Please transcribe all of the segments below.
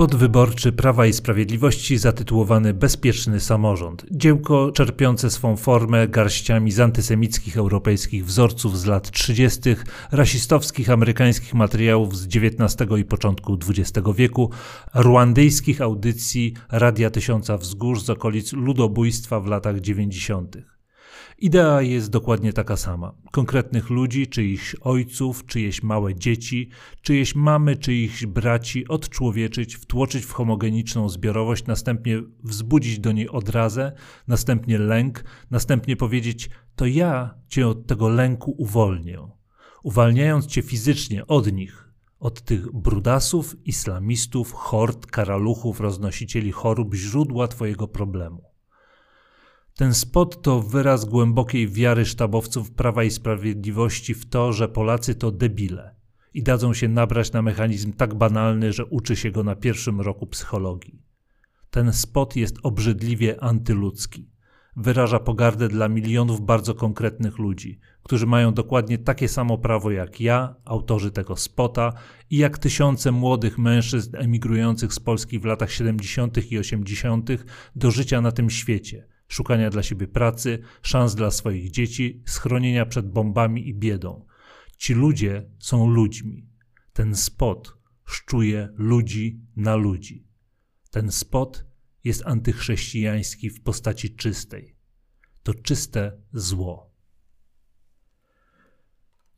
Spot wyborczy Prawa i Sprawiedliwości zatytułowany Bezpieczny Samorząd. Dziełko czerpiące swą formę garściami z antysemickich europejskich wzorców z lat 30., rasistowskich amerykańskich materiałów z XIX i początku XX wieku, ruandyjskich audycji Radia Tysiąca Wzgórz z okolic ludobójstwa w latach 90. Idea jest dokładnie taka sama. Konkretnych ludzi, czyichś ojców, czyjeś małe dzieci, czyjeś mamy, czyichś braci odczłowieczyć, wtłoczyć w homogeniczną zbiorowość, następnie wzbudzić do niej odrazę, następnie lęk, następnie powiedzieć: To ja cię od tego lęku uwolnię. Uwalniając cię fizycznie od nich, od tych brudasów, islamistów, hord, karaluchów, roznosicieli chorób, źródła twojego problemu. Ten spot to wyraz głębokiej wiary sztabowców Prawa i Sprawiedliwości w to, że Polacy to debile i dadzą się nabrać na mechanizm tak banalny, że uczy się go na pierwszym roku psychologii. Ten spot jest obrzydliwie antyludzki. Wyraża pogardę dla milionów bardzo konkretnych ludzi, którzy mają dokładnie takie samo prawo jak ja, autorzy tego spota, i jak tysiące młodych mężczyzn emigrujących z Polski w latach 70. i 80. do życia na tym świecie, szukania dla siebie pracy, szans dla swoich dzieci, schronienia przed bombami i biedą. Ci ludzie są ludźmi. Ten spot szczuje ludzi na ludzi. Ten spot jest antychrześcijański w postaci czystej. To czyste zło.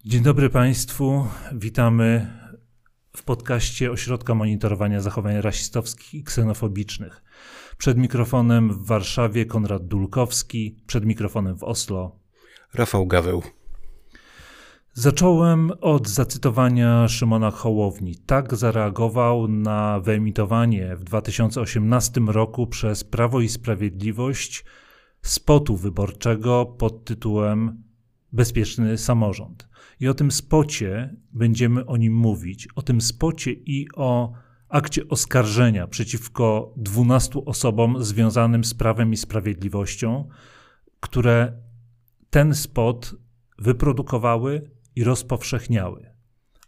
Dzień dobry Państwu. Witamy w podcaście Ośrodka Monitorowania Zachowań Rasistowskich i Ksenofobicznych. Przed mikrofonem w Warszawie Konrad Dulkowski, przed mikrofonem w Oslo Rafał Gaweł. Zacząłem od zacytowania Szymona Hołowni. Tak zareagował na wyemitowanie w 2018 roku przez Prawo i Sprawiedliwość spotu wyborczego pod tytułem Bezpieczny samorząd. I o tym spocie będziemy o nim mówić. O tym spocie i o akcie oskarżenia przeciwko 12 osobom związanym z prawem i sprawiedliwością, które ten spot wyprodukowały i rozpowszechniały.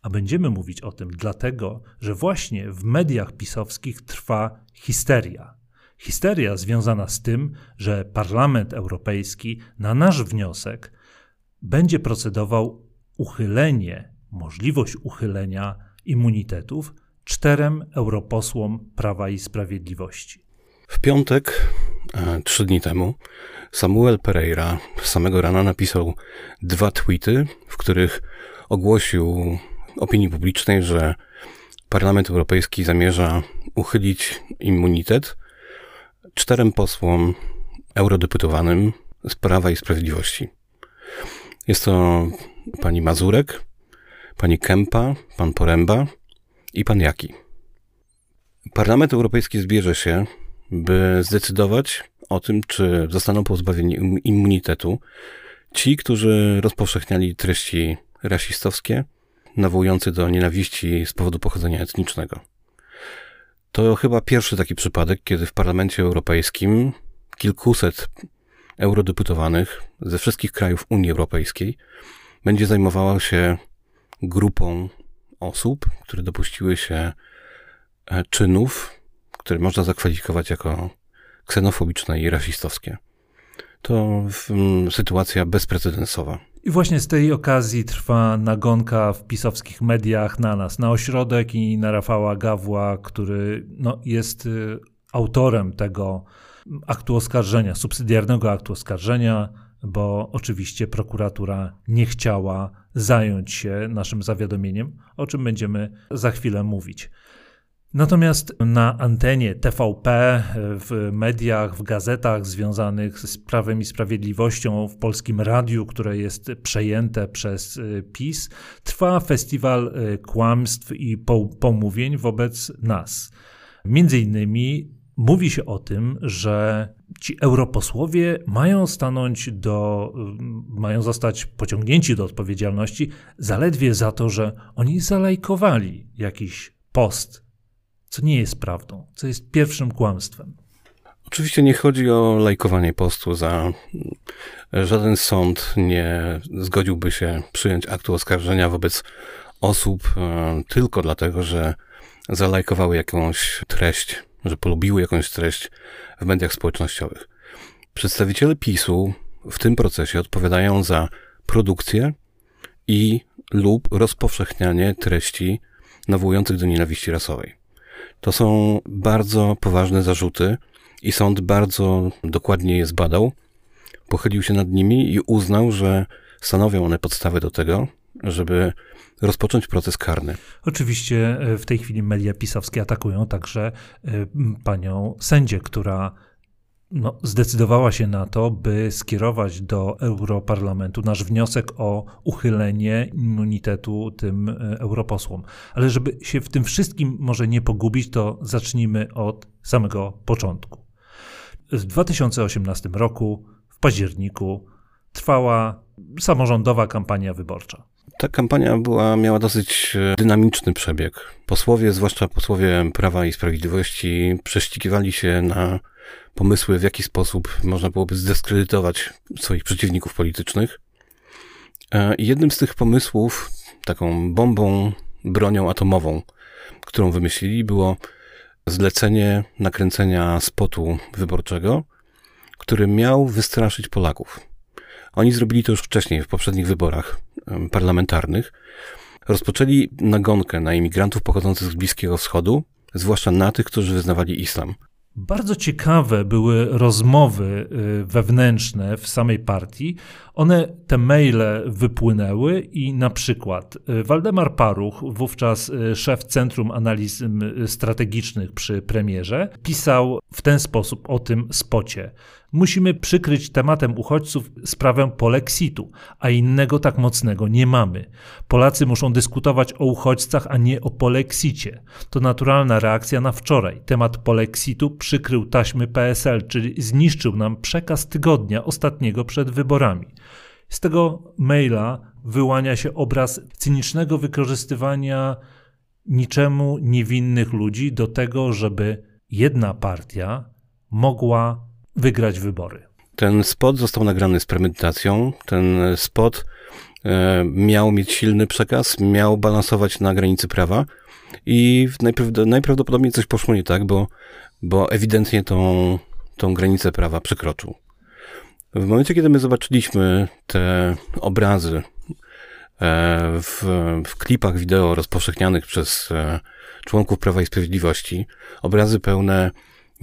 A będziemy mówić o tym dlatego, że właśnie w mediach pisowskich trwa histeria. Histeria związana z tym, że Parlament Europejski na nasz wniosek będzie procedował uchylenie, możliwość uchylenia immunitetów czterem europosłom Prawa i Sprawiedliwości. W piątek, e, trzy dni temu, Samuel Pereira samego rana napisał dwa tweety, w których ogłosił opinii publicznej, że Parlament Europejski zamierza uchylić immunitet czterem posłom eurodeputowanym z Prawa i Sprawiedliwości. Jest to pani Mazurek, pani Kempa, pan Poręba i pan Jaki. Parlament Europejski zbierze się, by zdecydować o tym, czy zostaną pozbawieni immunitetu ci, którzy rozpowszechniali treści rasistowskie, nawołujące do nienawiści z powodu pochodzenia etnicznego. To chyba pierwszy taki przypadek, kiedy w Parlamencie Europejskim kilkuset eurodeputowanych ze wszystkich krajów Unii Europejskiej będzie zajmowała się grupą osób, które dopuściły się e, czynów, które można zakwalifikować jako ksenofobiczne i rasistowskie. To sytuacja bezprecedensowa. I właśnie z tej okazji trwa nagonka w pisowskich mediach na nas, na ośrodek i na Rafała Gawła, który no, jest y, autorem tego aktu oskarżenia, subsydiarnego aktu oskarżenia, bo oczywiście prokuratura nie chciała zająć się naszym zawiadomieniem, o czym będziemy za chwilę mówić. Natomiast na antenie TVP, w mediach, w gazetach związanych z Prawem i Sprawiedliwością, w polskim radiu, które jest przejęte przez y, PiS, trwa festiwal y, kłamstw i pomówień wobec nas. Między innymi mówi się o tym, że ci europosłowie mają stanąć do, mają zostać pociągnięci do odpowiedzialności zaledwie za to, że oni zalajkowali jakiś post, co nie jest prawdą, co jest pierwszym kłamstwem. Oczywiście nie chodzi o lajkowanie postu za żaden sąd nie zgodziłby się przyjąć aktu oskarżenia wobec osób e, tylko dlatego, że zalajkowały jakąś treść, że polubiły jakąś treść w mediach społecznościowych. Przedstawiciele PiSu w tym procesie odpowiadają za produkcję i lub rozpowszechnianie treści nawołujących do nienawiści rasowej. To są bardzo poważne zarzuty i sąd bardzo dokładnie je zbadał, pochylił się nad nimi i uznał, że stanowią one podstawę do tego, żeby rozpocząć proces karny. Oczywiście e, w tej chwili media pisowskie atakują także e, panią sędzię, która no, zdecydowała się na to, by skierować do Europarlamentu nasz wniosek o uchylenie immunitetu tym e, europosłom. Ale żeby się w tym wszystkim może nie pogubić, to zacznijmy od samego początku. W 2018 roku, w październiku, trwała samorządowa kampania wyborcza. Ta kampania była, miała dosyć e, dynamiczny przebieg. Posłowie, zwłaszcza posłowie Prawa i Sprawiedliwości, prześcigiwali się na pomysły, w jaki sposób można byłoby zdyskredytować swoich przeciwników politycznych. E, I jednym z tych pomysłów, taką bombą, bronią atomową, którą wymyślili, było zlecenie nakręcenia spotu wyborczego, który miał wystraszyć Polaków. Oni zrobili to już wcześniej, w poprzednich wyborach parlamentarnych. Rozpoczęli nagonkę na imigrantów pochodzących z Bliskiego Wschodu, zwłaszcza na tych, którzy wyznawali islam. Bardzo ciekawe były rozmowy y, wewnętrzne w samej partii. One, te maile wypłynęły i na przykład y, Waldemar Paruch, wówczas y, szef Centrum Analiz Strategicznych przy premierze, pisał w ten sposób o tym spocie. Musimy przykryć tematem uchodźców sprawę polexitu, a innego tak mocnego nie mamy. Polacy muszą dyskutować o uchodźcach, a nie o polexicie. To naturalna reakcja na wczoraj. Temat polexitu przykrył taśmy PSL, czyli zniszczył nam przekaz tygodnia ostatniego przed wyborami. Z tego maila wyłania się obraz cynicznego wykorzystywania niczemu niewinnych ludzi do tego, żeby jedna partia mogła wygrać wybory. Ten spot został nagrany z premedytacją. Ten spot e, miał mieć silny przekaz, miał balansować na granicy prawa i najprawdopodobniej coś poszło nie tak, bo, bo ewidentnie tą, tą granicę prawa przekroczył. W momencie, kiedy my zobaczyliśmy te obrazy e, w, w klipach wideo rozpowszechnianych przez e, członków Prawa i Sprawiedliwości, obrazy pełne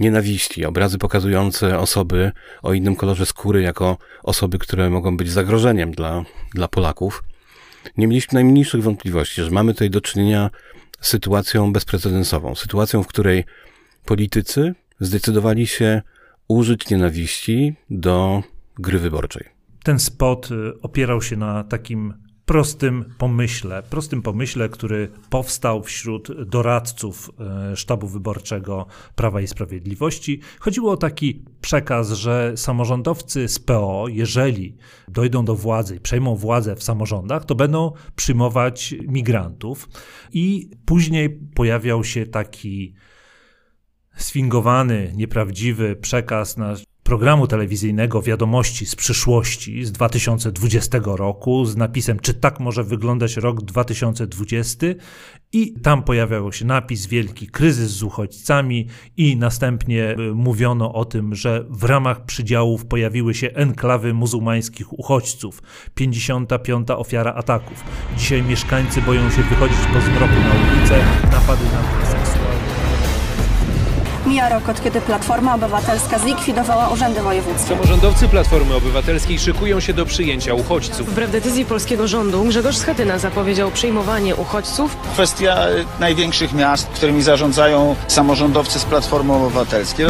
nienawiści, obrazy pokazujące osoby o innym kolorze skóry jako osoby, które mogą być zagrożeniem dla, dla Polaków, nie mieliśmy najmniejszych wątpliwości, że mamy tutaj do czynienia z sytuacją bezprecedensową, sytuacją, w której politycy zdecydowali się użyć nienawiści do gry wyborczej. Ten spot y, opierał się na takim prostym pomyśle, prostym pomyśle, który powstał wśród doradców e, sztabu wyborczego Prawa i Sprawiedliwości. Chodziło o taki przekaz, że samorządowcy z PO, jeżeli dojdą do władzy i przejmą władzę w samorządach, to będą przyjmować migrantów. I później pojawiał się taki sfingowany, nieprawdziwy przekaz na programu telewizyjnego Wiadomości z przyszłości z 2020 roku z napisem Czy tak może wyglądać rok 2020? I tam pojawiał się napis Wielki kryzys z uchodźcami i następnie e, mówiono o tym, że w ramach przydziałów pojawiły się enklawy muzułmańskich uchodźców. 55. ofiara ataków. Dzisiaj mieszkańcy boją się wychodzić po zmroku na ulicę, Mija rok od kiedy Platforma Obywatelska zlikwidowała urzędy wojewódzkie. Samorządowcy Platformy Obywatelskiej szykują się do przyjęcia uchodźców. Wbrew decyzji polskiego rządu Grzegorz Schetyna zapowiedział przyjmowanie uchodźców. Kwestia największych miast, którymi zarządzają samorządowcy z Platformy Obywatelskiej.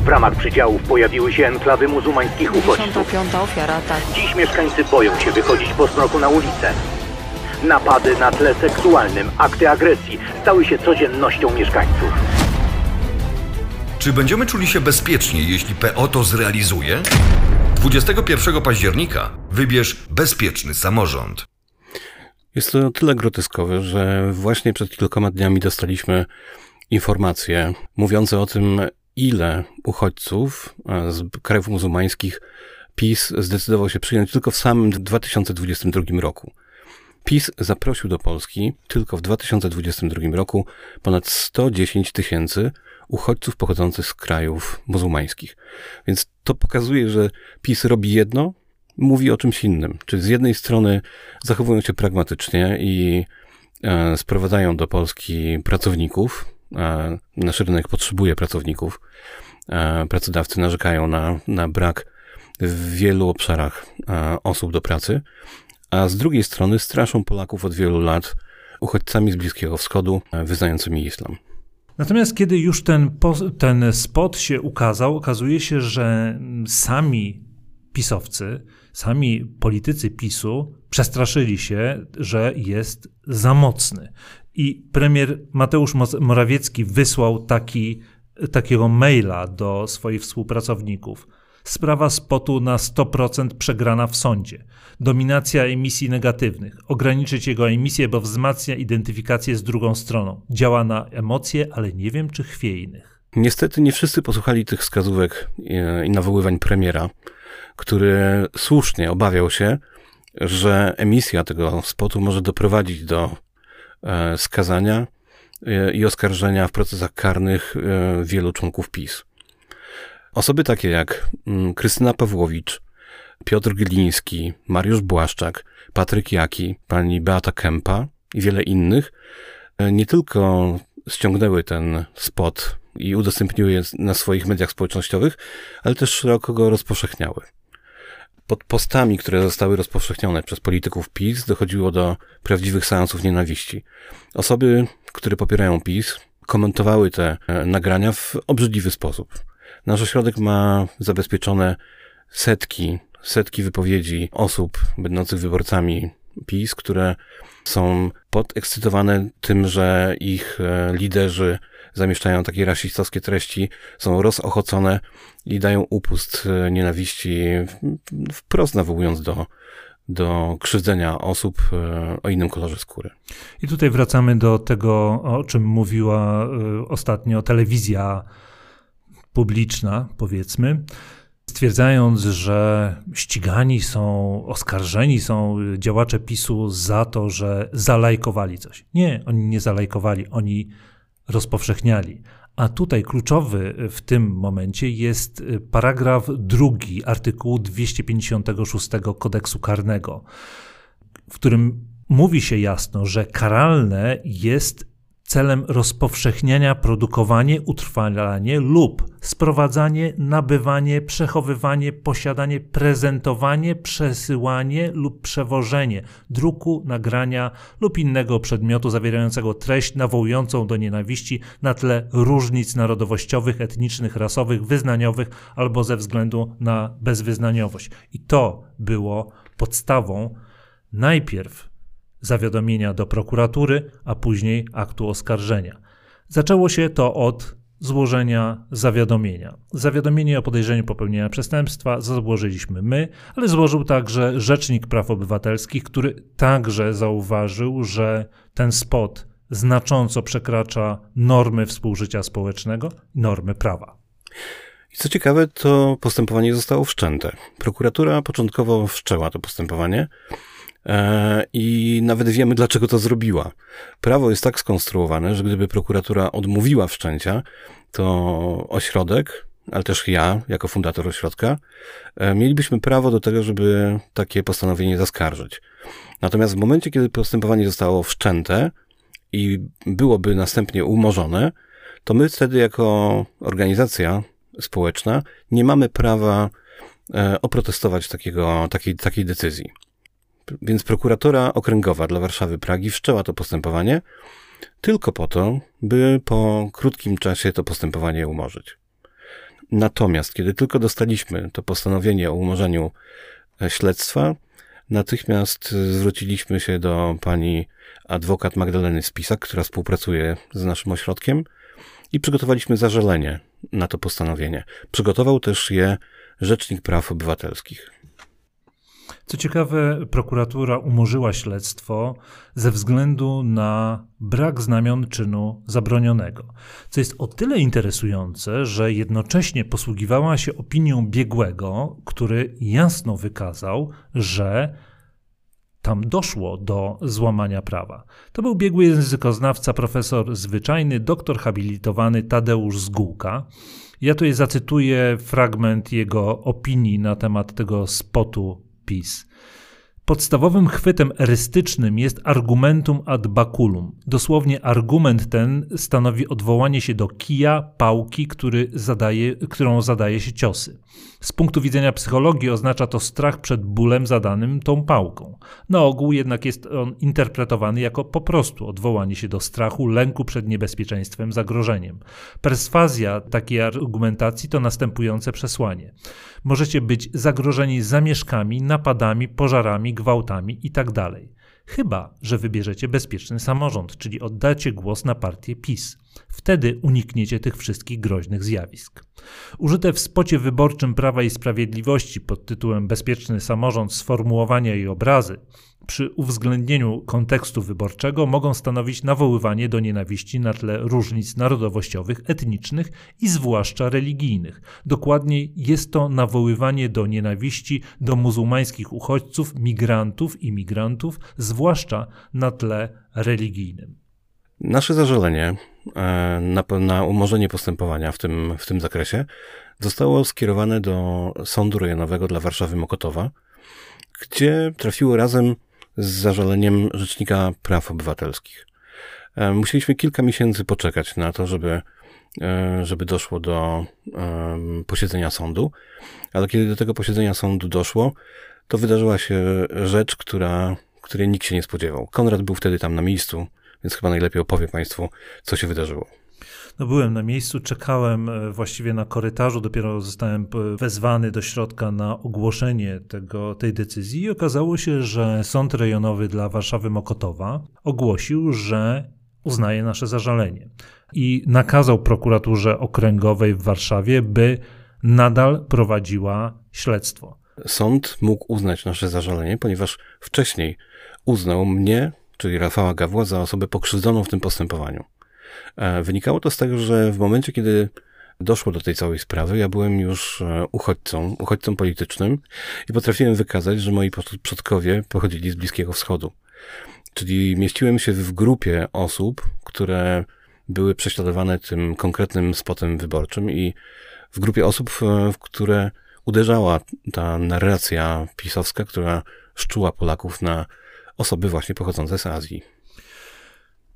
W ramach przydziałów pojawiły się enklawy muzułmańskich uchodźców. 55. ofiara ataku. Dziś mieszkańcy boją się wychodzić po zmroku na ulicę. Napady na tle seksualnym, akty agresji stały się codziennością mieszkańców. Czy będziemy czuli się bezpiecznie, jeśli PO to zrealizuje? 21 października wybierz bezpieczny samorząd. Jest to tyle groteskowe, że właśnie przed kilkoma dniami dostaliśmy informacje mówiące o tym, ile uchodźców z krajów muzułmańskich PiS zdecydował się przyjąć tylko w samym 2022 roku. PiS zaprosił do Polski tylko w 2022 roku ponad 110 tysięcy uchodźców pochodzących z krajów muzułmańskich. Więc to pokazuje, że PiS robi jedno, mówi o czymś innym. Czyli z jednej strony zachowują się pragmatycznie i e, sprowadzają do Polski pracowników. E, nasz rynek potrzebuje pracowników. E, pracodawcy narzekają na, na brak w wielu obszarach osób do pracy, a z drugiej strony straszą Polaków od wielu lat uchodźcami z Bliskiego Wschodu wyznającymi islam. Natomiast kiedy już ten, ten spot się ukazał, okazuje się, że sami pisowcy, sami politycy PiSu przestraszyli się, że jest za mocny. I premier Mateusz Morawiecki wysłał taki, takiego maila do swoich współpracowników. Sprawa spotu na 100% przegrana w sądzie. Dominacja emisji negatywnych. Ograniczyć jego emisję, bo wzmacnia identyfikację z drugą stroną. Działa na emocje, ale nie wiem, czy chwiejnych. Niestety nie wszyscy posłuchali tych wskazówek e, i nawoływań premiera, który słusznie obawiał się, że emisja tego spotu może doprowadzić do e, skazania e, i oskarżenia w procesach karnych wielu członków PiS. Osoby takie jak mm, Krystyna Pawłowicz, Piotr Gliński, Mariusz Błaszczak, Patryk Jaki, pani Beata Kępa i wiele innych e, nie tylko ściągnęły ten spot i udostępniły je na swoich mediach społecznościowych, ale też szeroko go rozpowszechniały. Pod postami, które zostały rozpowszechnione przez polityków PiS, dochodziło do prawdziwych seansów nienawiści. Osoby, które popierają PiS, komentowały te e, nagrania w obrzydliwy sposób. Nasz ośrodek ma zabezpieczone setki, setki wypowiedzi osób będących wyborcami PiS, które są podekscytowane tym, że ich e, liderzy zamieszczają takie rasistowskie treści, są rozochocone i dają upust e, nienawiści, wprost nawołując do, do krzywdzenia osób e, o innym kolorze skóry. I tutaj wracamy do tego, o czym mówiła ostatnio telewizja publiczna, powiedzmy, stwierdzając, że ścigani są, oskarżeni są działacze PiSu za to, że zalajkowali coś. Nie, oni nie zalajkowali, oni rozpowszechniali. A tutaj kluczowy w tym momencie jest paragraf drugi artykułu 256 kodeksu karnego, w którym mówi się jasno, że karalne jest celem rozpowszechniania produkowanie, utrwalanie lub sprowadzanie, nabywanie, przechowywanie, posiadanie, prezentowanie, przesyłanie lub przewożenie druku, nagrania lub innego przedmiotu zawierającego treść nawołującą do nienawiści na tle różnic narodowościowych, etnicznych, rasowych, wyznaniowych albo ze względu na bezwyznaniowość. I to było podstawą najpierw zawiadomienia do prokuratury, a później aktu oskarżenia. Zaczęło się to od złożenia zawiadomienia. Zawiadomienie o podejrzeniu popełnienia przestępstwa złożyliśmy my, ale złożył także Rzecznik Praw Obywatelskich, który także zauważył, że ten spot znacząco przekracza normy współżycia społecznego, normy prawa. I co ciekawe, to postępowanie zostało wszczęte. Prokuratura początkowo wszczęła to postępowanie, I nawet wiemy, dlaczego to zrobiła. Prawo jest tak skonstruowane, że gdyby prokuratura odmówiła wszczęcia, to ośrodek, ale też ja, jako fundator ośrodka, e, mielibyśmy prawo do tego, żeby takie postanowienie zaskarżyć. Natomiast w momencie, kiedy postępowanie zostało wszczęte i byłoby następnie umorzone, to my wtedy, jako organizacja społeczna, nie mamy prawa e, oprotestować takiego, takiej, takiej decyzji. Więc prokuratora okręgowa dla Warszawy Pragi wszczęła to postępowanie tylko po to, by po krótkim czasie to postępowanie umorzyć. Natomiast, kiedy tylko dostaliśmy to postanowienie o umorzeniu e, śledztwa, natychmiast zwróciliśmy się do pani adwokat Magdaleny Spisak, która współpracuje z naszym ośrodkiem i przygotowaliśmy zażalenie na to postanowienie. Przygotował też je Rzecznik Praw Obywatelskich. Co ciekawe, prokuratura umorzyła śledztwo ze względu na brak znamion czynu zabronionego. Co jest o tyle interesujące, że jednocześnie posługiwała się opinią biegłego, który jasno wykazał, że tam doszło do złamania prawa. To był biegły językoznawca, profesor zwyczajny, doktor habilitowany Tadeusz Zgółka. Ja tutaj zacytuję fragment jego opinii na temat tego spotu PiS. Podstawowym chwytem erystycznym jest argumentum ad baculum. Dosłownie argument ten stanowi odwołanie się do kija, pałki, który zadaje, którą zadaje się ciosy. Z punktu widzenia psychologii oznacza to strach przed bólem zadanym tą pałką. Na ogół jednak jest on interpretowany jako po prostu odwołanie się do strachu, lęku przed niebezpieczeństwem, zagrożeniem. Perswazja takiej argumentacji to następujące przesłanie. Możecie być zagrożeni zamieszkami, napadami, pożarami, gwałtami itd. Tak Chyba, że wybierzecie bezpieczny samorząd, czyli oddacie głos na partię PiS. Wtedy unikniecie tych wszystkich groźnych zjawisk. Użyte w spocie wyborczym Prawa i Sprawiedliwości pod tytułem Bezpieczny samorząd sformułowania i obrazy przy uwzględnieniu kontekstu wyborczego mogą stanowić nawoływanie do nienawiści na tle różnic narodowościowych, etnicznych i zwłaszcza religijnych. Dokładniej jest to nawoływanie do nienawiści do muzułmańskich uchodźców, migrantów i migrantów, zwłaszcza na tle religijnym. Nasze zażalenie na, na umorzenie postępowania w tym, w tym zakresie zostało skierowane do Sądu Rejonowego dla Warszawy Mokotowa, gdzie trafiło razem z zażaleniem Rzecznika Praw Obywatelskich. E, musieliśmy kilka miesięcy poczekać na to, żeby, e, żeby doszło do posiedzenia sądu, ale kiedy do tego posiedzenia sądu doszło, to wydarzyła się rzecz, która, której nikt się nie spodziewał. Konrad był wtedy tam na miejscu, więc chyba najlepiej opowie Państwu, co się wydarzyło. No byłem na miejscu, czekałem e, właściwie na korytarzu, dopiero zostałem wezwany do środka na ogłoszenie tego, tej decyzji i okazało się, że Sąd Rejonowy dla Warszawy Mokotowa ogłosił, że uznaje nasze zażalenie i nakazał prokuraturze okręgowej w Warszawie, by nadal prowadziła śledztwo. Sąd mógł uznać nasze zażalenie, ponieważ wcześniej uznał mnie, czyli Rafała Gawła, za osobę pokrzywdzoną w tym postępowaniu. E, wynikało to z tego, że w momencie, kiedy doszło do tej całej sprawy, ja byłem już e, uchodźcą, uchodźcą politycznym i potrafiłem wykazać, że moi przodkowie pochodzili z Bliskiego Wschodu. Czyli mieściłem się w grupie osób, które były prześladowane tym konkretnym spotem wyborczym i w grupie osób, w które uderzała ta narracja pisowska, która szczuła Polaków na osoby właśnie pochodzące z Azji.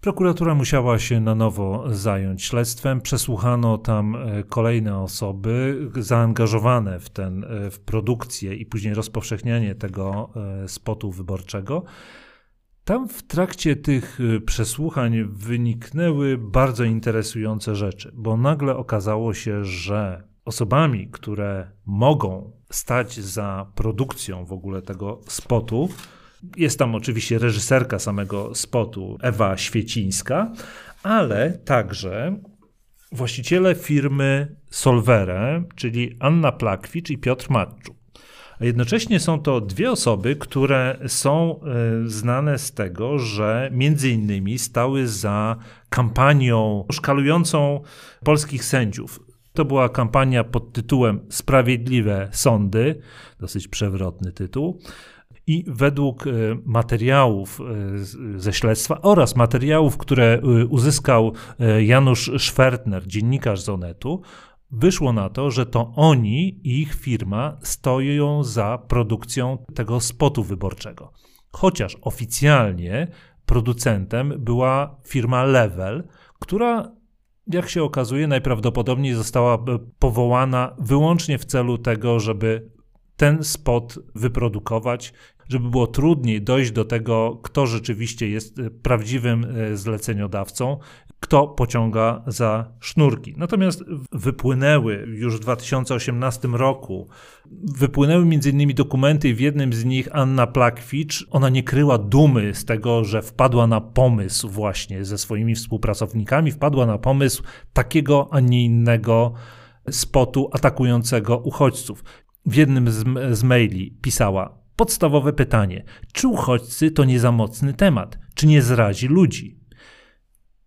Prokuratura musiała się na nowo zająć śledztwem. Przesłuchano tam e, kolejne osoby zaangażowane w, ten, e, w produkcję i później rozpowszechnianie tego e, spotu wyborczego. Tam w trakcie tych przesłuchań wyniknęły bardzo interesujące rzeczy, bo nagle okazało się, że osobami, które mogą stać za produkcją w ogóle tego spotu, jest tam oczywiście reżyserka samego spotu, Ewa Świecińska, ale także właściciele firmy Solvere, czyli Anna Plakwicz i Piotr Matczuk. A jednocześnie są to dwie osoby, które są e, znane z tego, że między innymi stały za kampanią szkalującą polskich sędziów. To była kampania pod tytułem Sprawiedliwe Sądy, dosyć przewrotny tytuł i według e, materiałów e, ze śledztwa oraz materiałów, które e, uzyskał Janusz Szwertner, dziennikarz z Onetu, wyszło na to, że to oni i ich firma stoją za produkcją tego spotu wyborczego. Chociaż oficjalnie producentem była firma Level, która jak się okazuje, najprawdopodobniej została powołana wyłącznie w celu tego, żeby ten spot wyprodukować, żeby było trudniej dojść do tego, kto rzeczywiście jest e, prawdziwym e, zleceniodawcą, kto pociąga za sznurki. Natomiast wypłynęły już w 2018 roku, wypłynęły między innymi dokumenty w jednym z nich Anna Plakwicz, ona nie kryła dumy z tego, że wpadła na pomysł właśnie ze swoimi współpracownikami, wpadła na pomysł takiego, a nie innego spotu atakującego uchodźców w jednym z, z maili pisała podstawowe pytanie: czy uchodźcy to nie za mocny temat? Czy nie zrazi ludzi?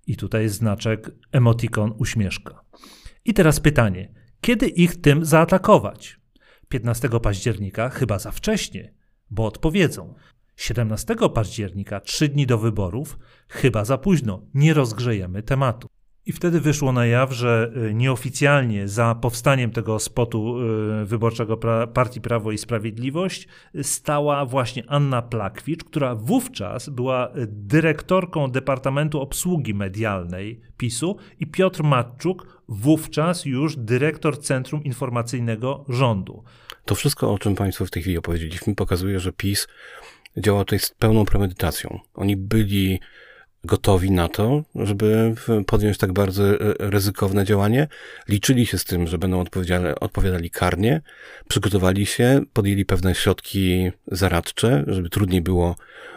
I tutaj jest znaczek emotikon uśmieszka. I teraz pytanie: kiedy ich tym zaatakować? 15 października chyba za wcześnie, bo odpowiedzą. 17 października, trzy dni do wyborów, chyba za późno, nie rozgrzejemy tematu. I wtedy wyszło na jaw, że y, nieoficjalnie za powstaniem tego spotu y, wyborczego Partii Prawo i Sprawiedliwość stała właśnie Anna Plakwicz, która wówczas była dyrektorką Departamentu Obsługi Medialnej PiSu i Piotr Matczuk, wówczas już dyrektor Centrum Informacyjnego Rządu. To wszystko, o czym Państwu w tej chwili opowiedzieliśmy, pokazuje, że PiS działa tutaj z pełną premedytacją. Oni byli gotowi na to, żeby podjąć tak bardzo e, ryzykowne działanie. Liczyli się z tym, że będą odpowiadali karnie, przygotowali się, podjęli pewne środki zaradcze, żeby trudniej było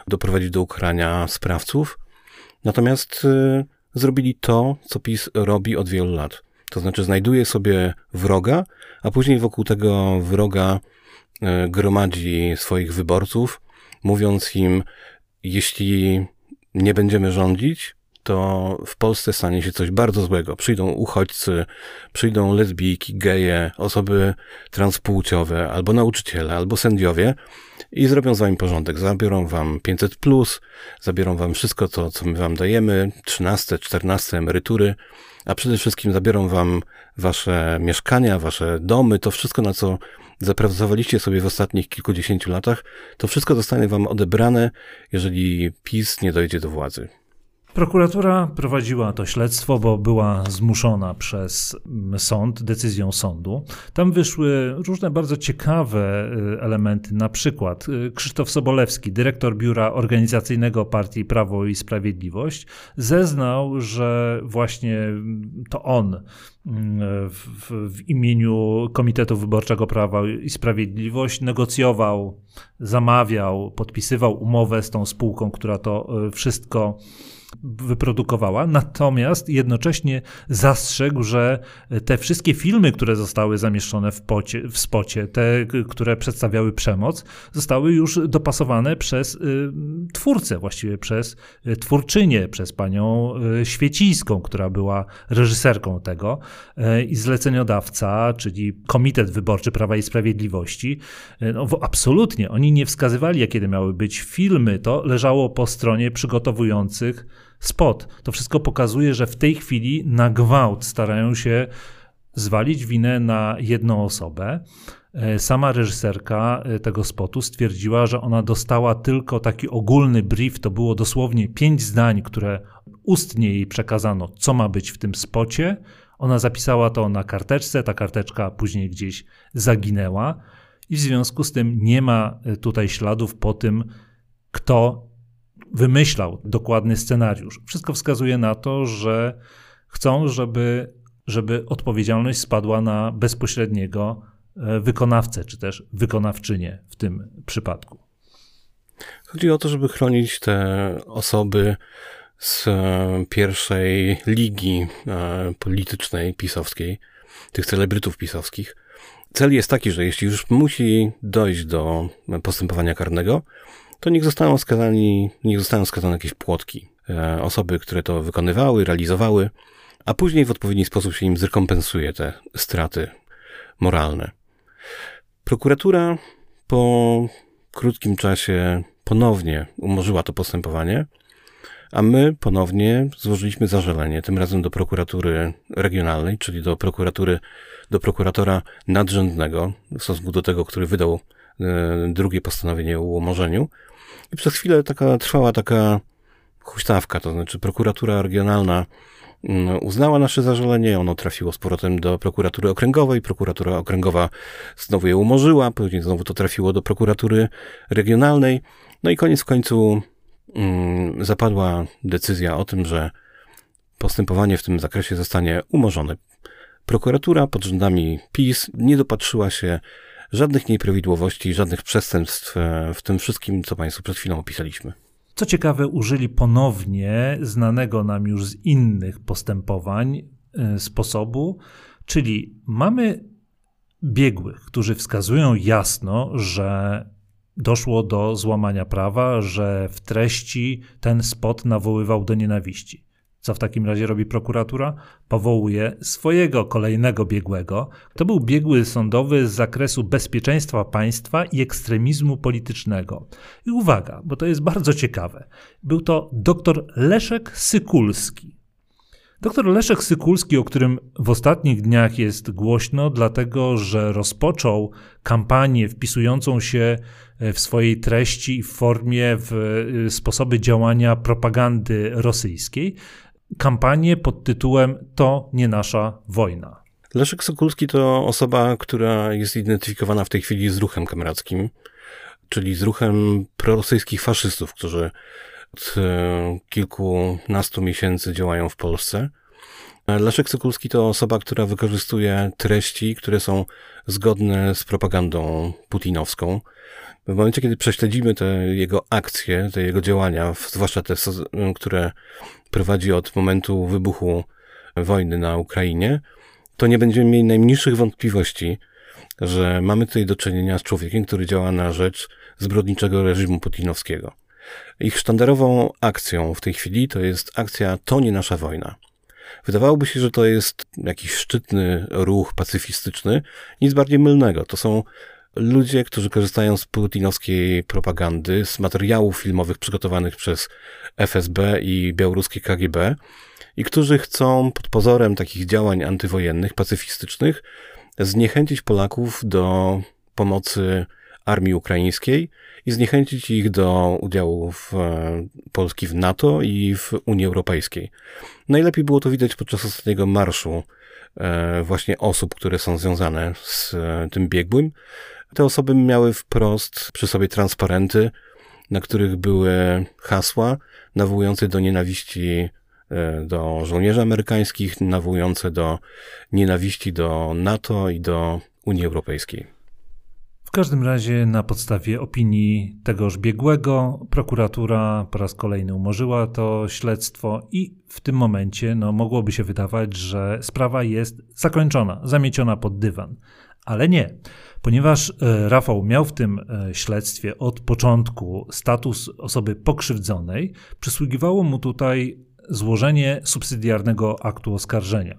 doprowadzić do ukarania sprawców. Natomiast y, zrobili to, co PiS robi od wielu lat. To znaczy znajduje sobie wroga, a później wokół tego wroga y, gromadzi swoich wyborców, mówiąc im, jeśli nie będziemy rządzić, to w Polsce stanie się coś bardzo złego. Przyjdą uchodźcy, przyjdą lesbijki, geje, osoby transpłciowe, albo nauczyciele, albo sędziowie i zrobią z wami porządek. Zabiorą wam 500, plus, zabiorą wam wszystko to, co my wam dajemy, 13, 14 emerytury, a przede wszystkim zabiorą wam wasze mieszkania, wasze domy, to wszystko, na co zapracowaliście sobie w ostatnich kilkudziesięciu latach, to wszystko zostanie wam odebrane, jeżeli PiS nie dojdzie do władzy. Prokuratura prowadziła to śledztwo, bo była zmuszona przez sąd, decyzją sądu. Tam wyszły różne bardzo ciekawe y, elementy, na przykład y, Krzysztof Sobolewski, dyrektor biura organizacyjnego partii Prawo i Sprawiedliwość, zeznał, że właśnie to on w, w, imieniu Komitetu Wyborczego Prawa i Sprawiedliwość negocjował, zamawiał, podpisywał umowę z tą spółką, która to y, wszystko wyprodukowała, natomiast jednocześnie zastrzegł, że te wszystkie filmy, które zostały zamieszczone w, pocie, w spocie, te, które przedstawiały przemoc, zostały już dopasowane przez y, twórcę, właściwie przez y, twórczynię, przez panią y, Świecińską, która była reżyserką tego y, i zleceniodawca, czyli Komitet Wyborczy Prawa i Sprawiedliwości, no, absolutnie, oni nie wskazywali, jakie miały być filmy, to leżało po stronie przygotowujących spot. To wszystko pokazuje, że w tej chwili na gwałt starają się zwalić winę na jedną osobę. E, sama reżyserka e, tego spotu stwierdziła, że ona dostała tylko taki ogólny brief, to było dosłownie pięć zdań, które ustnie jej przekazano, co ma być w tym spocie. Ona zapisała to na karteczce, ta karteczka później gdzieś zaginęła i w związku z tym nie ma e, tutaj śladów po tym, kto wymyślał dokładny scenariusz. Wszystko wskazuje na to, że chcą, żeby, żeby odpowiedzialność spadła na bezpośredniego wykonawcę, czy też wykonawczynię w tym przypadku. Chodzi o to, żeby chronić te osoby z e, pierwszej ligi e, politycznej pisowskiej, tych celebrytów pisowskich. Cel jest taki, że jeśli już musi dojść do postępowania karnego, to niech zostaną skazani, niech zostaną skazane jakieś płotki. E, osoby, które to wykonywały, realizowały, a później w odpowiedni sposób się im zrekompensuje te straty moralne. Prokuratura po krótkim czasie ponownie umorzyła to postępowanie, a my ponownie złożyliśmy zażalenie, tym razem do prokuratury regionalnej, czyli do prokuratury, do prokuratora nadrzędnego, w stosunku do tego, który wydał e, drugie postanowienie o umorzeniu, i przez chwilę taka, trwała taka huśtawka, to znaczy prokuratura regionalna uznała nasze zażalenie, ono trafiło z powrotem do prokuratury okręgowej, prokuratura okręgowa znowu je umorzyła, później znowu to trafiło do prokuratury regionalnej, no i koniec w końcu mm, zapadła decyzja o tym, że postępowanie w tym zakresie zostanie umorzone. Prokuratura pod rządami PiS nie dopatrzyła się żadnych nieprawidłowości, żadnych przestępstw e, w tym wszystkim, co Państwu przed chwilą opisaliśmy. Co ciekawe, użyli ponownie znanego nam już z innych postępowań e, sposobu, czyli mamy biegłych, którzy wskazują jasno, że doszło do złamania prawa, że w treści ten spot nawoływał do nienawiści. Co w takim razie robi prokuratura? Powołuje swojego kolejnego biegłego. To był biegły sądowy z zakresu bezpieczeństwa państwa i ekstremizmu politycznego. I uwaga, bo to jest bardzo ciekawe. Był to dr Leszek Sykulski. Doktor Leszek Sykulski, o którym w ostatnich dniach jest głośno, dlatego że rozpoczął kampanię wpisującą się w swojej treści i formie w y, sposoby działania propagandy rosyjskiej, kampanię pod tytułem To nie nasza wojna. Leszek Sokulski to osoba, która jest identyfikowana w tej chwili z ruchem kamerackim, czyli z ruchem prorosyjskich faszystów, którzy od e, kilkunastu miesięcy działają w Polsce. Leszek Sokulski to osoba, która wykorzystuje treści, które są zgodne z propagandą putinowską. W momencie, kiedy prześledzimy te jego akcje, te jego działania, zwłaszcza te, które prowadzi od momentu wybuchu wojny na Ukrainie, to nie będziemy mieli najmniejszych wątpliwości, że mamy tutaj do czynienia z człowiekiem, który działa na rzecz zbrodniczego reżimu putinowskiego. Ich sztandarową akcją w tej chwili to jest akcja To nie nasza wojna. Wydawałoby się, że to jest jakiś szczytny ruch pacyfistyczny, nic bardziej mylnego. To są ludzie, którzy korzystają z putinowskiej propagandy, z materiałów filmowych przygotowanych przez FSB i białoruskie KGB i którzy chcą pod pozorem takich działań antywojennych, pacyfistycznych, zniechęcić Polaków do pomocy armii ukraińskiej i zniechęcić ich do udziału w e, Polski w NATO i w Unii Europejskiej. Najlepiej było to widać podczas ostatniego marszu e, właśnie osób, które są związane z e, tym biegłym. Te osoby miały wprost przy sobie transparenty, na których były hasła nawołujące do nienawiści do żołnierzy amerykańskich, nawołujące do nienawiści do NATO i do Unii Europejskiej. W każdym razie na podstawie opinii tegoż biegłego prokuratura po raz kolejny umorzyła to śledztwo i w tym momencie no, mogłoby się wydawać, że sprawa jest zakończona, zamieciona pod dywan. Ale nie, ponieważ e, Rafał miał w tym e, śledztwie od początku status osoby pokrzywdzonej, przysługiwało mu tutaj złożenie subsydiarnego aktu oskarżenia.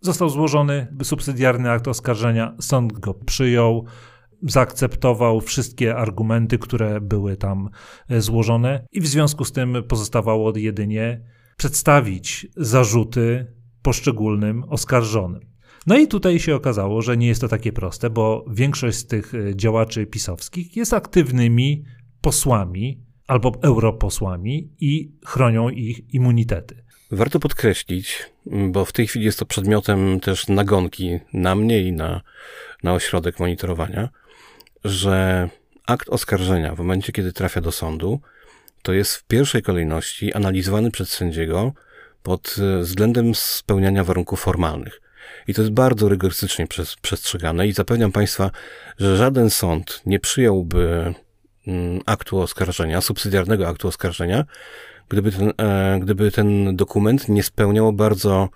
Został złożony subsydiarny akt oskarżenia, sąd go przyjął zaakceptował wszystkie argumenty, które były tam e, złożone, i w związku z tym pozostawało jedynie przedstawić zarzuty poszczególnym oskarżonym. No i tutaj się okazało, że nie jest to takie proste, bo większość z tych e, działaczy pisowskich jest aktywnymi posłami albo europosłami i chronią ich immunitety. Warto podkreślić, bo w tej chwili jest to przedmiotem też nagonki na mnie i na, na ośrodek monitorowania, że akt oskarżenia w momencie, kiedy trafia do sądu, to jest w pierwszej kolejności analizowany przez sędziego pod e, względem spełniania warunków formalnych. I to jest bardzo rygorystycznie przestrzegane i zapewniam Państwa, że żaden sąd nie przyjąłby mm, aktu oskarżenia, subsydiarnego aktu oskarżenia, gdyby ten, e, gdyby ten dokument nie spełniał bardzo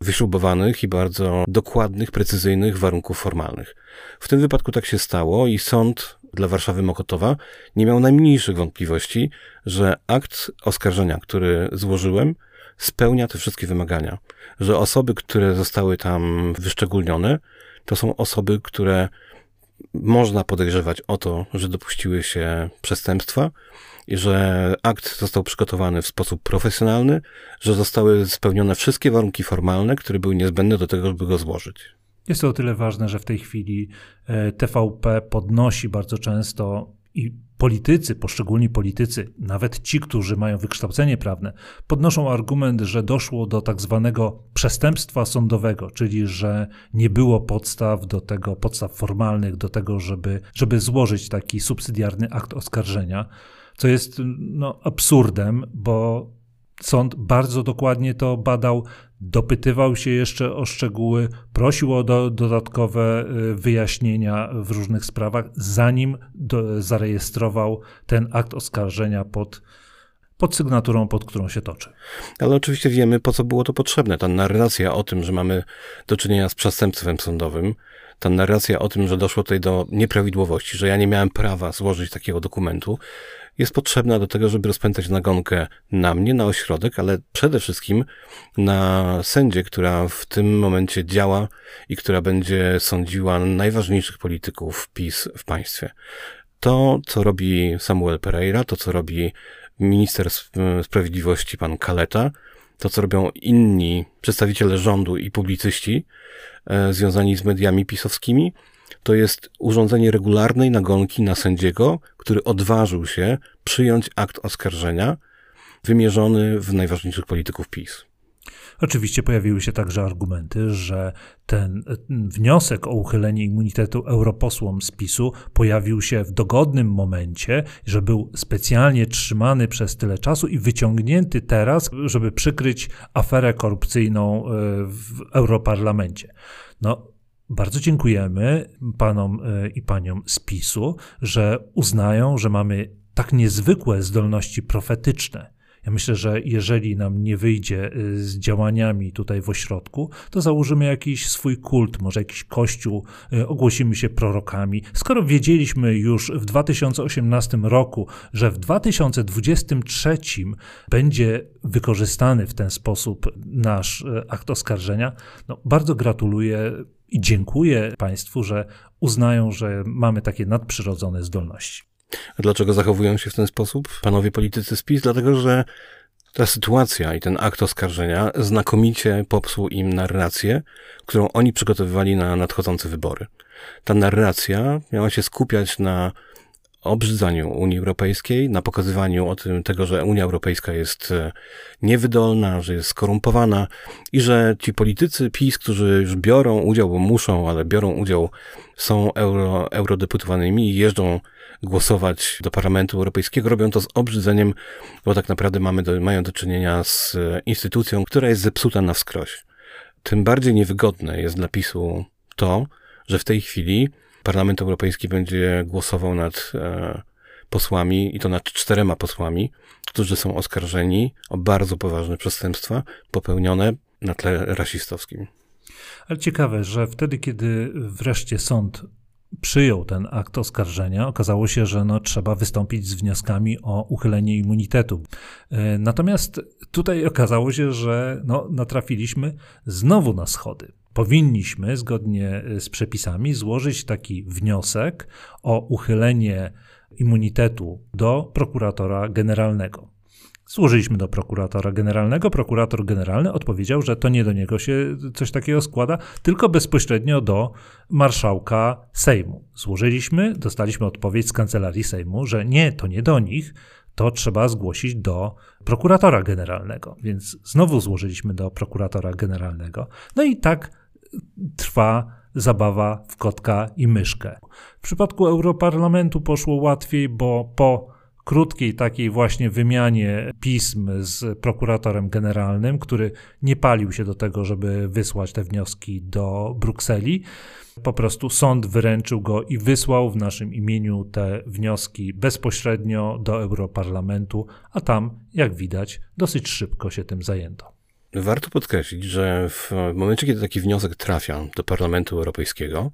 wyśrubowanych i bardzo dokładnych, precyzyjnych warunków formalnych. W tym wypadku tak się stało i sąd dla Warszawy Mokotowa nie miał najmniejszych wątpliwości, że akt oskarżenia, który złożyłem, spełnia te wszystkie wymagania. Że osoby, które zostały tam wyszczególnione, to są osoby, które można podejrzewać o to, że dopuściły się przestępstwa, i że akt został przygotowany w sposób profesjonalny, że zostały spełnione wszystkie warunki formalne, które były niezbędne do tego, żeby go złożyć. Jest to o tyle ważne, że w tej chwili e, TVP podnosi bardzo często i politycy, poszczególni politycy, nawet ci, którzy mają wykształcenie prawne, podnoszą argument, że doszło do tak zwanego przestępstwa sądowego, czyli że nie było podstaw do tego, podstaw formalnych do tego, żeby, żeby złożyć taki subsydiarny akt oskarżenia co jest no, absurdem, bo sąd bardzo dokładnie to badał, dopytywał się jeszcze o szczegóły, prosił o do, dodatkowe y, wyjaśnienia w różnych sprawach, zanim do, zarejestrował ten akt oskarżenia pod, pod sygnaturą, pod którą się toczy. Ale oczywiście wiemy, po co było to potrzebne. Ta narracja o tym, że mamy do czynienia z przestępstwem sądowym, ta narracja o tym, że doszło tutaj do nieprawidłowości, że ja nie miałem prawa złożyć takiego dokumentu, jest potrzebna do tego, żeby rozpętać nagonkę na mnie, na ośrodek, ale przede wszystkim na sędzię, która w tym momencie działa i która będzie sądziła najważniejszych polityków PiS w państwie. To, co robi Samuel Pereira, to, co robi minister sprawiedliwości pan Kaleta, to, co robią inni przedstawiciele rządu i publicyści e, związani z mediami pisowskimi, to jest urządzenie regularnej nagonki na sędziego, który odważył się przyjąć akt oskarżenia wymierzony w najważniejszych polityków PiS. Oczywiście pojawiły się także argumenty, że ten wniosek o uchylenie immunitetu europosłom z PiSu pojawił się w dogodnym momencie, że był specjalnie trzymany przez tyle czasu i wyciągnięty teraz, żeby przykryć aferę korupcyjną e, w Europarlamencie. No, bardzo dziękujemy panom e, i paniom z PiSu, że uznają, że mamy tak niezwykłe zdolności profetyczne. Ja myślę, że jeżeli nam nie wyjdzie e, z działaniami tutaj w ośrodku, to założymy jakiś swój kult, może jakiś kościół, e, ogłosimy się prorokami. Skoro wiedzieliśmy już w 2018 roku, że w 2023 będzie wykorzystany w ten sposób nasz akt oskarżenia, no bardzo gratuluję i dziękuję Państwu, że uznają, że mamy takie nadprzyrodzone zdolności. A dlaczego zachowują się w ten sposób panowie politycy z PiS? Dlatego, że ta sytuacja i ten akt oskarżenia znakomicie popsuł im narrację, którą oni przygotowywali na nadchodzące wybory. Ta narracja miała się skupiać na obrzydzaniu Unii Europejskiej, na pokazywaniu o tym tego, że Unia Europejska jest e, niewydolna, że jest skorumpowana i że ci politycy PiS, którzy już biorą udział, bo muszą, ale biorą udział, są euro, eurodeputowanymi i jeżdżą głosować do Parlamentu Europejskiego, robią to z obrzydzeniem, bo tak naprawdę mamy do, mają do czynienia z e, instytucją, która jest zepsuta na wskroś. Tym bardziej niewygodne jest dla PiSu to, że w tej chwili Parlament Europejski będzie głosował nad e, posłami, i to nad czterema posłami, którzy są oskarżeni o bardzo poważne przestępstwa popełnione na tle rasistowskim. Ale ciekawe, że wtedy, kiedy wreszcie sąd przyjął ten akt oskarżenia, okazało się, że no, trzeba wystąpić z wnioskami o uchylenie immunitetu. E, natomiast tutaj okazało się, że no, natrafiliśmy znowu na schody powinniśmy, zgodnie y, z przepisami, złożyć taki wniosek o uchylenie immunitetu do prokuratora generalnego. Złożyliśmy do prokuratora generalnego. Prokurator generalny odpowiedział, że to nie do niego się coś takiego składa, tylko bezpośrednio do marszałka Sejmu. Złożyliśmy, dostaliśmy odpowiedź z kancelarii Sejmu, że nie, to nie do nich, to trzeba zgłosić do prokuratora generalnego. Więc znowu złożyliśmy do prokuratora generalnego. No i tak trwa zabawa w kotka i myszkę. W przypadku Europarlamentu poszło łatwiej, bo po krótkiej takiej właśnie wymianie pism z prokuratorem generalnym, który nie palił się do tego, żeby wysłać te wnioski do Brukseli. Po prostu sąd wyręczył go i wysłał w naszym imieniu te wnioski bezpośrednio do Europarlamentu, a tam, jak widać, dosyć szybko się tym zajęto. Warto podkreślić, że w momencie, kiedy taki wniosek trafia do Parlamentu Europejskiego,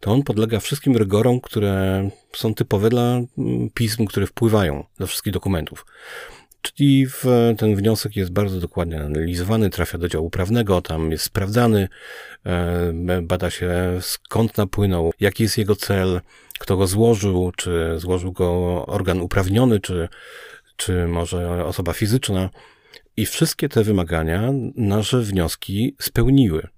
to on podlega wszystkim rygorom, które są typowe dla mm, pism, które wpływają do wszystkich dokumentów. Czyli ten wniosek jest bardzo dokładnie analizowany, trafia do działu prawnego, tam jest sprawdzany, e, bada się skąd napłynął, jaki jest jego cel, kto go złożył, czy złożył go organ uprawniony, czy, czy może osoba fizyczna. I wszystkie te wymagania nasze wnioski spełniły.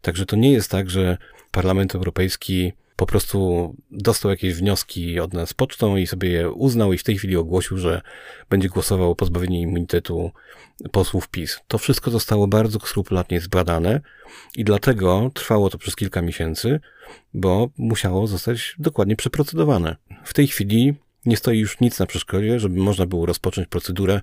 Także to nie jest tak, że Parlament Europejski po prostu dostał jakieś wnioski od nas pocztą i sobie je uznał i w tej chwili ogłosił, że będzie głosował o pozbawienie immunitetu posłów PiS. To wszystko zostało bardzo skrupulatnie zbadane i dlatego trwało to przez kilka miesięcy, bo musiało zostać dokładnie przeprocedowane. W tej chwili nie stoi już nic na przeszkodzie, żeby można było rozpocząć procedurę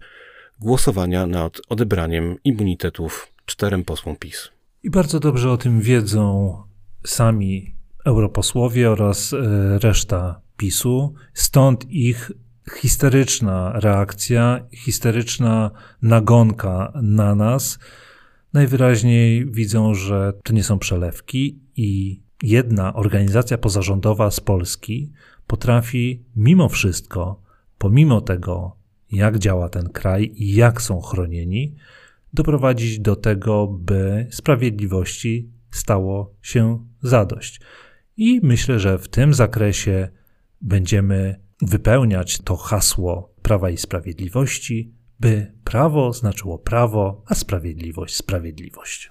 głosowania nad odebraniem immunitetów czterem posłom PiS. I bardzo dobrze o tym wiedzą sami europosłowie oraz e, reszta PiSu, stąd ich histeryczna reakcja, histeryczna nagonka na nas. Najwyraźniej widzą, że to nie są przelewki i jedna organizacja pozarządowa z Polski potrafi mimo wszystko, pomimo tego, jak działa ten kraj i jak są chronieni, doprowadzić do tego, by sprawiedliwości stało się zadość. I myślę, że w tym zakresie będziemy wypełniać to hasło Prawa i Sprawiedliwości, by prawo znaczyło prawo, a sprawiedliwość sprawiedliwość.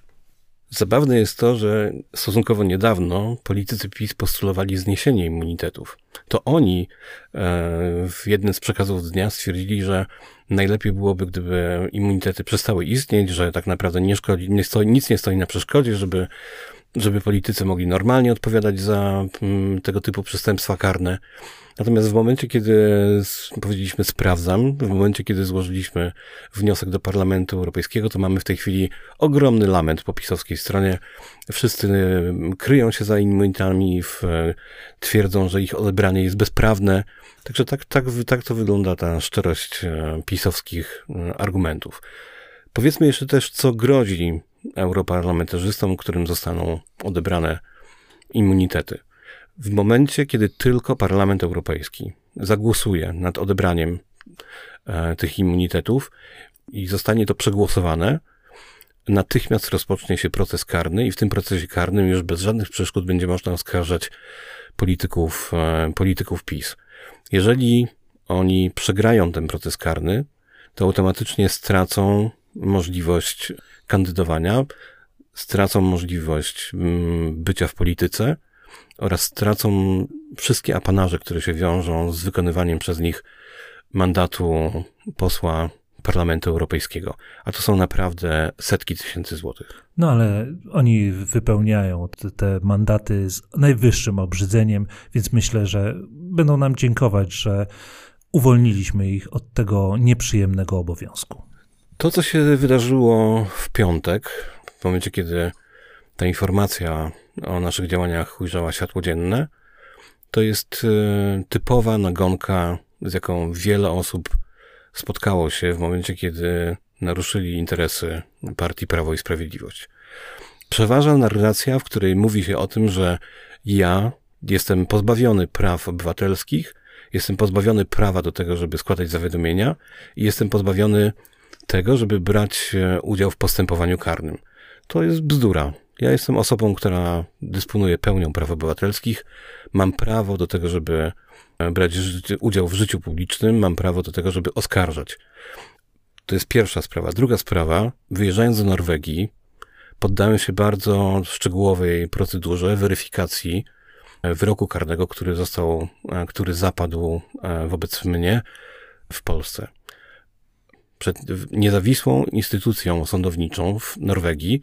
Zabawne jest to, że stosunkowo niedawno politycy PiS postulowali zniesienie immunitetów. To oni e, w jednym z przekazów dnia stwierdzili, że najlepiej byłoby, gdyby immunitety przestały istnieć, że tak naprawdę nie szkodzi, nie stoi, nic nie stoi na przeszkodzie, żeby, żeby politycy mogli normalnie odpowiadać za mm, tego typu przestępstwa karne. Natomiast w momencie, kiedy powiedzieliśmy sprawdzam, w momencie, kiedy złożyliśmy wniosek do Parlamentu Europejskiego, to mamy w tej chwili ogromny lament po pisowskiej stronie. Wszyscy mm, kryją się za immunitami, twierdzą, że ich odebranie jest bezprawne. Także tak, tak, tak to wygląda ta szczerość e, pisowskich e, argumentów. Powiedzmy jeszcze też, co grozi europarlamentarzystom, którym zostaną odebrane immunitety. W momencie, kiedy tylko Parlament Europejski zagłosuje nad odebraniem e, tych immunitetów i zostanie to przegłosowane, natychmiast rozpocznie się proces karny i w tym procesie karnym już bez żadnych przeszkód będzie można oskarżać polityków, e, polityków PiS. Jeżeli oni przegrają ten proces karny, to automatycznie stracą możliwość kandydowania, stracą możliwość mm, bycia w polityce oraz stracą wszystkie apanarze, które się wiążą z wykonywaniem przez nich mandatu posła Parlamentu Europejskiego. A to są naprawdę setki tysięcy złotych. No ale oni wypełniają te, te, mandaty z najwyższym obrzydzeniem, więc myślę, że będą nam dziękować, że uwolniliśmy ich od tego nieprzyjemnego obowiązku. To, co się wydarzyło w piątek, w momencie, kiedy ta informacja o naszych działaniach ujrzała światło dzienne, to jest e, typowa nagonka, z jaką wiele osób spotkało się w momencie, kiedy naruszyli interesy partii Prawo i Sprawiedliwość. Przeważa narracja, w której mówi się o tym, że ja jestem pozbawiony praw obywatelskich, jestem pozbawiony prawa do tego, żeby składać zawiadomienia i jestem pozbawiony tego, żeby brać e, udział w postępowaniu karnym. To jest bzdura. Ja jestem osobą, która dysponuje pełnią praw obywatelskich. Mam prawo do tego, żeby e, brać udział w życiu publicznym, mam prawo do tego, żeby oskarżać. To jest pierwsza sprawa. Druga sprawa, wyjeżdżając do Norwegii, poddałem się bardzo szczegółowej procedurze weryfikacji e, wyroku karnego, który został, który zapadł wobec mnie w Polsce przed niezawisłą instytucją sądowniczą w Norwegii,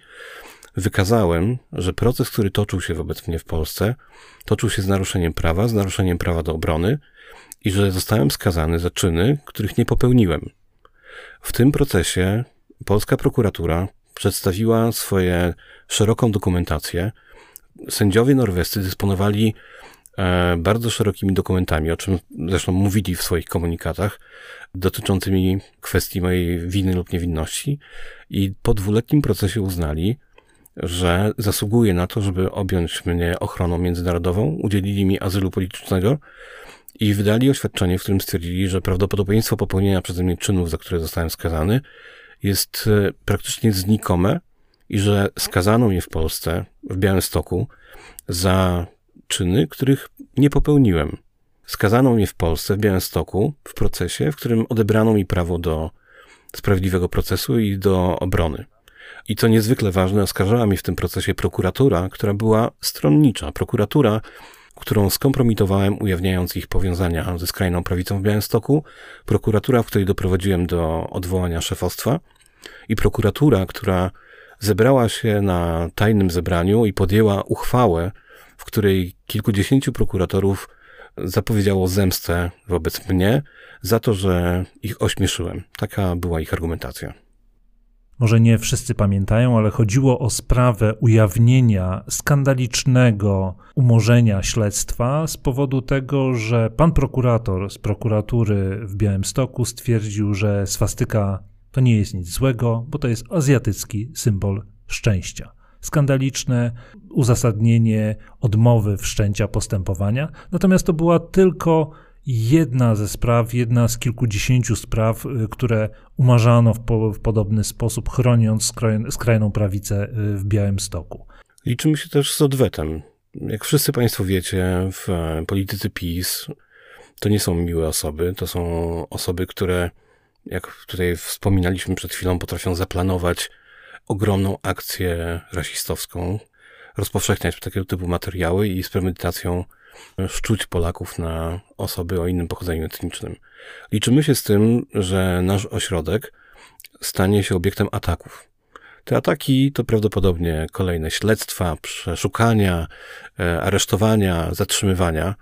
wykazałem, że proces, który toczył się wobec mnie w Polsce, toczył się z naruszeniem prawa, z naruszeniem prawa do obrony i że zostałem skazany za czyny, których nie popełniłem. W tym procesie polska prokuratura przedstawiła swoje szeroką dokumentację. Sędziowie norwescy dysponowali bardzo szerokimi dokumentami, o czym zresztą mówili w swoich komunikatach, dotyczącymi kwestii mojej winy lub niewinności i po dwuletnim procesie uznali, że zasługuje na to, żeby objąć mnie ochroną międzynarodową, udzielili mi azylu politycznego i wydali oświadczenie, w którym stwierdzili, że prawdopodobieństwo popełnienia przeze mnie czynów, za które zostałem skazany, jest e, praktycznie znikome i że skazano mnie w Polsce, w Białymstoku, za czyny, których nie popełniłem. Skazano mnie w Polsce, w Białymstoku, w procesie, w którym odebrano mi prawo do sprawiedliwego procesu i do obrony. I co niezwykle ważne, oskarżała mi w tym procesie prokuratura, która była stronnicza. Prokuratura, którą skompromitowałem, ujawniając ich powiązania ze skrajną prawicą w Białymstoku, prokuratura, w której doprowadziłem do odwołania szefostwa i prokuratura, która zebrała się na tajnym zebraniu i podjęła uchwałę, w której kilkudziesięciu prokuratorów zapowiedziało zemstę wobec mnie za to, że ich ośmieszyłem. Taka była ich argumentacja. może nie wszyscy pamiętają, ale chodziło o sprawę ujawnienia skandalicznego umorzenia śledztwa z powodu tego, że pan prokurator z prokuratury w Białymstoku stwierdził, że swastyka to nie jest nic złego, bo to jest azjatycki symbol szczęścia. Skandaliczne uzasadnienie odmowy wszczęcia postępowania, natomiast to była tylko jedna ze spraw, jedna z kilkudziesięciu spraw, y, które umarzano w, po, w podobny sposób, chroniąc skraj, skrajną prawicę y, w Białymstoku. Liczymy się też z odwetem. Jak wszyscy Państwo wiecie, w e, polityce PiS to nie są miłe osoby, to są osoby, które, jak tutaj wspominaliśmy przed chwilą, potrafią zaplanować ogromną akcję rasistowską, rozpowszechniać takiego typu materiały i z premedytacją szczuć Polaków na osoby o innym pochodzeniu etnicznym. Liczymy się z tym, że nasz ośrodek stanie się obiektem ataków. Te ataki to prawdopodobnie kolejne śledztwa, przeszukania, e, aresztowania, zatrzymywania.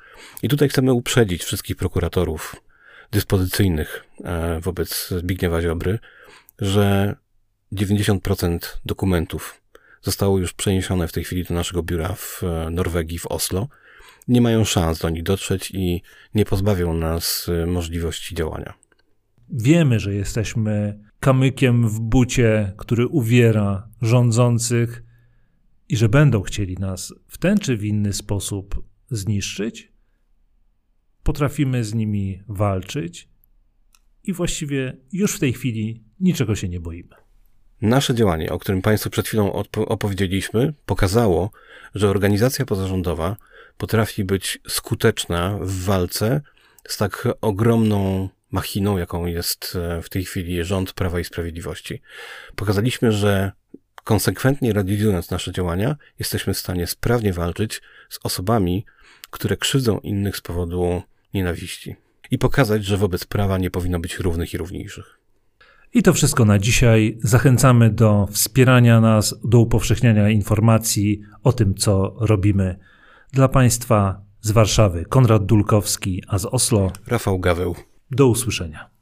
I tutaj chcemy uprzedzić wszystkich prokuratorów dyspozycyjnych e, wobec Zbigniewa Ziobry, że 90% dokumentów zostało już przeniesione w tej chwili do naszego biura w e, Norwegii, w Oslo nie mają szans do nich dotrzeć i nie pozbawią nas y, możliwości działania. Wiemy, że jesteśmy kamykiem w bucie, który uwiera rządzących i że będą chcieli nas w ten czy w inny sposób zniszczyć. Potrafimy z nimi walczyć i właściwie już w tej chwili niczego się nie boimy. Nasze działanie, o którym Państwu przed chwilą opowiedzieliśmy, pokazało, że organizacja pozarządowa potrafi być skuteczna w walce z tak ogromną machiną, jaką jest e, w tej chwili rząd Prawa i Sprawiedliwości. Pokazaliśmy, że konsekwentnie realizując nasze działania, jesteśmy w stanie sprawnie walczyć z osobami, które krzywdzą innych z powodu nienawiści. I pokazać, że wobec prawa nie powinno być równych i równiejszych. I to wszystko na dzisiaj. Zachęcamy do wspierania nas, do upowszechniania informacji o tym, co robimy. Dla Państwa z Warszawy Konrad Dulkowski, a z Oslo Rafał Gaweł. Do usłyszenia.